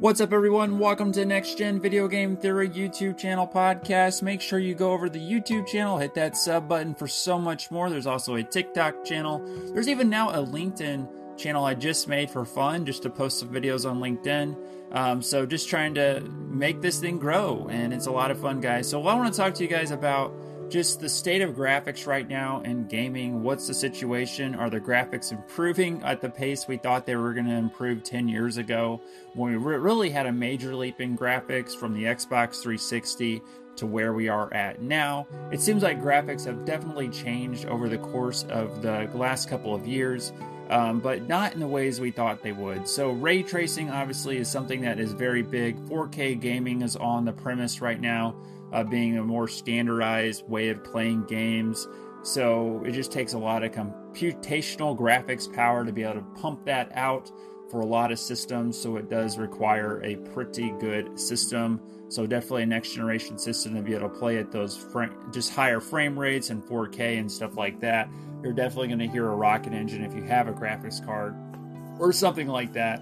What's up, everyone? Welcome to Next Gen Video Game Theory YouTube channel podcast. Make sure you go over to the YouTube channel, hit that sub button for so much more. There's also a TikTok channel. There's even now a LinkedIn channel I just made for fun, just to post some videos on LinkedIn. Um, so just trying to make this thing grow, and it's a lot of fun, guys. So I want to talk to you guys about just the state of graphics right now in gaming. What's the situation? Are the graphics improving at the pace we thought they were going to improve 10 years ago when we re- really had a major leap in graphics from the Xbox 360 to where we are at now? It seems like graphics have definitely changed over the course of the last couple of years. Um, but not in the ways we thought they would. So, ray tracing obviously is something that is very big. 4K gaming is on the premise right now uh, being a more standardized way of playing games. So it just takes a lot of computational graphics power to be able to pump that out for a lot of systems. So it does require a pretty good system. So definitely a next generation system to be able to play at those just higher frame rates and 4K and stuff like that. You're definitely going to hear a rocket engine if you have a graphics card or something like that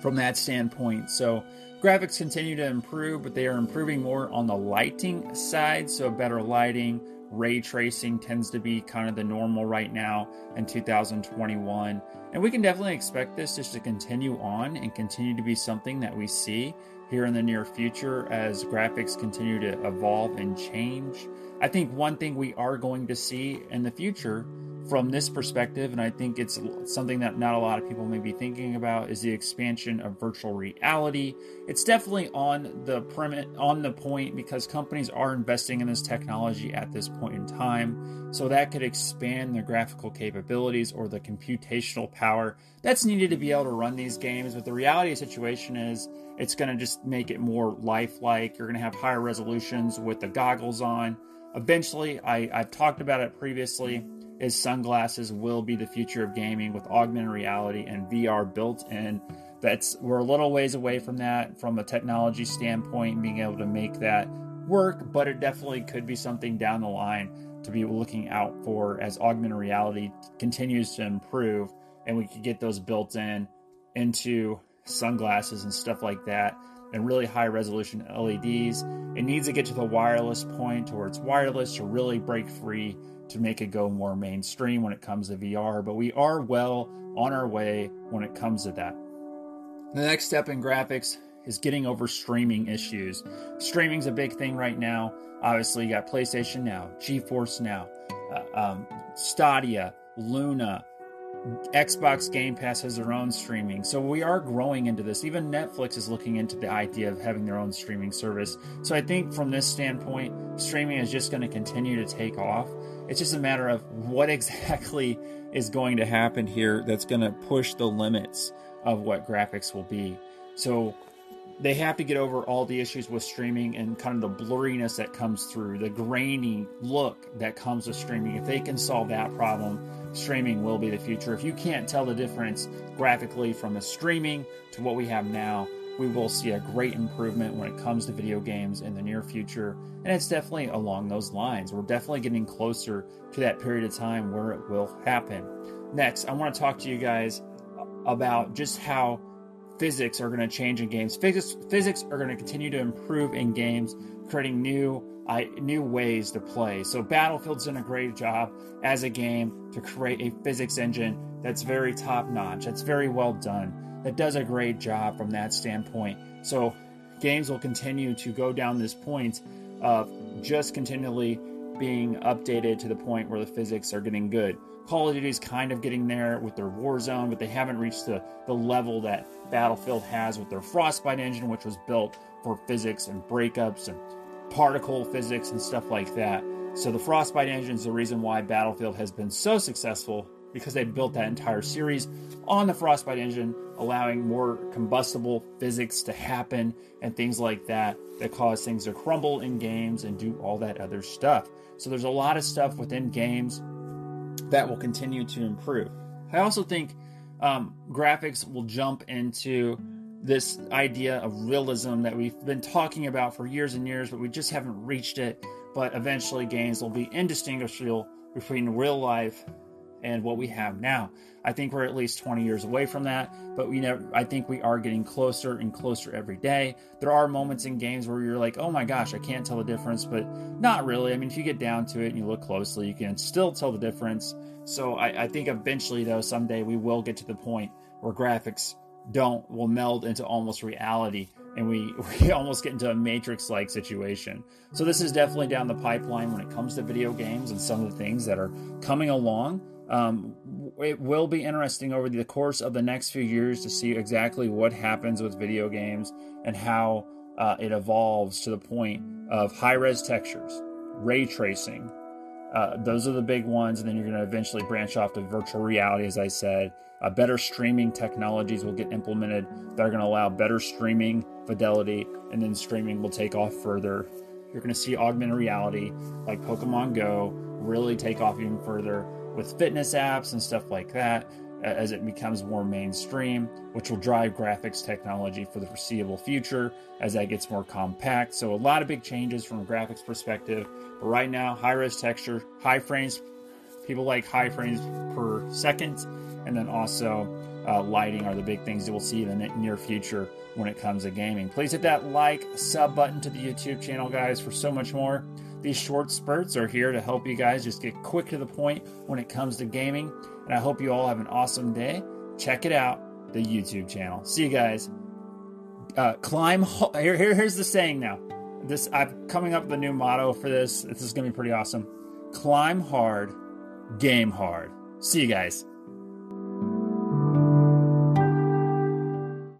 from that standpoint. So Graphics continue to improve, but they are improving more on the lighting side. So, better lighting, ray tracing tends to be kind of the normal right now in 2021. And we can definitely expect this just to continue on and continue to be something that we see here in the near future as graphics continue to evolve and change. I think one thing we are going to see in the future from this perspective, and I think it's something that not a lot of people may be thinking about, is the expansion of virtual reality. It's definitely on the premise, on the point because companies are investing in this technology at this point in time. So that could expand the graphical capabilities or the computational power that's needed to be able to run these games. But the reality of the situation is it's going to just make it more lifelike. You're going to have higher resolutions with the goggles on. Eventually, I, I've talked about it previously is sunglasses will be the future of gaming with augmented reality and VR built in. That's we're a little ways away from that from a technology standpoint, being able to make that work, but it definitely could be something down the line to be looking out for as augmented reality continues to improve and we could get those built in into sunglasses and stuff like that and really high resolution LEDs. It needs to get to the wireless point where it's wireless to really break free to make it go more mainstream when it comes to VR, but we are well on our way when it comes to that. The next step in graphics is getting over streaming issues. Streaming's a big thing right now. Obviously, you got PlayStation Now, GeForce Now, uh, um, Stadia, Luna, Xbox Game Pass has their own streaming. So we are growing into this. Even Netflix is looking into the idea of having their own streaming service. So I think from this standpoint, streaming is just going to continue to take off. It's just a matter of what exactly is going to happen here that's going to push the limits of what graphics will be. So they have to get over all the issues with streaming and kind of the blurriness that comes through, the grainy look that comes with streaming. If they can solve that problem, streaming will be the future. If you can't tell the difference graphically from a streaming to what we have now, we will see a great improvement when it comes to video games in the near future. And it's definitely along those lines. We're definitely getting closer to that period of time where it will happen. Next, I want to talk to you guys about just how physics are going to change in games. Physics, physics are going to continue to improve in games, creating new new ways to play. So Battlefield's done a great job as a game to create a physics engine that's very top notch. That's very well done that does a great job from that standpoint. So games will continue to go down this point of just continually being updated to the point where the physics are getting good. Call of Duty is kind of getting there with their Warzone, but they haven't reached the, the level that Battlefield has with their Frostbite engine, which was built for physics and breakups and particle physics and stuff like that. So the Frostbite engine is the reason why Battlefield has been so successful because they built that entire series on the Frostbite engine, allowing more combustible physics to happen and things like that that cause things to crumble in games and do all that other stuff. So there's a lot of stuff within games that will continue to improve. I also think um, graphics will jump into this idea of realism that we've been talking about for years and years, but we just haven't reached it. But eventually, games will be indistinguishable between real life and what we have now. I think we're at least 20 years away from that, but we know I think we are getting closer and closer every day. There are moments in games where you're like, "Oh my gosh, I can't tell the difference," but not really. I mean, if you get down to it and you look closely, you can still tell the difference. So I, I think eventually, though, someday we will get to the point where graphics don't will meld into almost reality and we, we almost get into a matrix like situation so this is definitely down the pipeline when it comes to video games and some of the things that are coming along um, it will be interesting over the course of the next few years to see exactly what happens with video games and how uh, it evolves to the point of high res textures ray tracing. Uh, those are the big ones and then you're going to eventually branch off to virtual reality as i said. Uh, better streaming technologies will get implemented that are going to allow better streaming fidelity, and then streaming will take off further. You're going to see augmented reality like Pokemon Go really take off even further with fitness apps and stuff like that as it becomes more mainstream, which will drive graphics technology for the foreseeable future as that gets more compact. So, a lot of big changes from a graphics perspective. But right now, high res texture, high frames, people like high frames per second and then also uh, lighting are the big things that we'll see in the near future when it comes to gaming. Please hit that like, sub button to the YouTube channel, guys, for so much more. These short spurts are here to help you guys just get quick to the point when it comes to gaming. And I hope you all have an awesome day. Check it out, the YouTube channel. See you guys. Uh, climb. Here, here, here's the saying now. This I'm coming up with a new motto for this. This is gonna be pretty awesome. Climb hard, game hard. See you guys.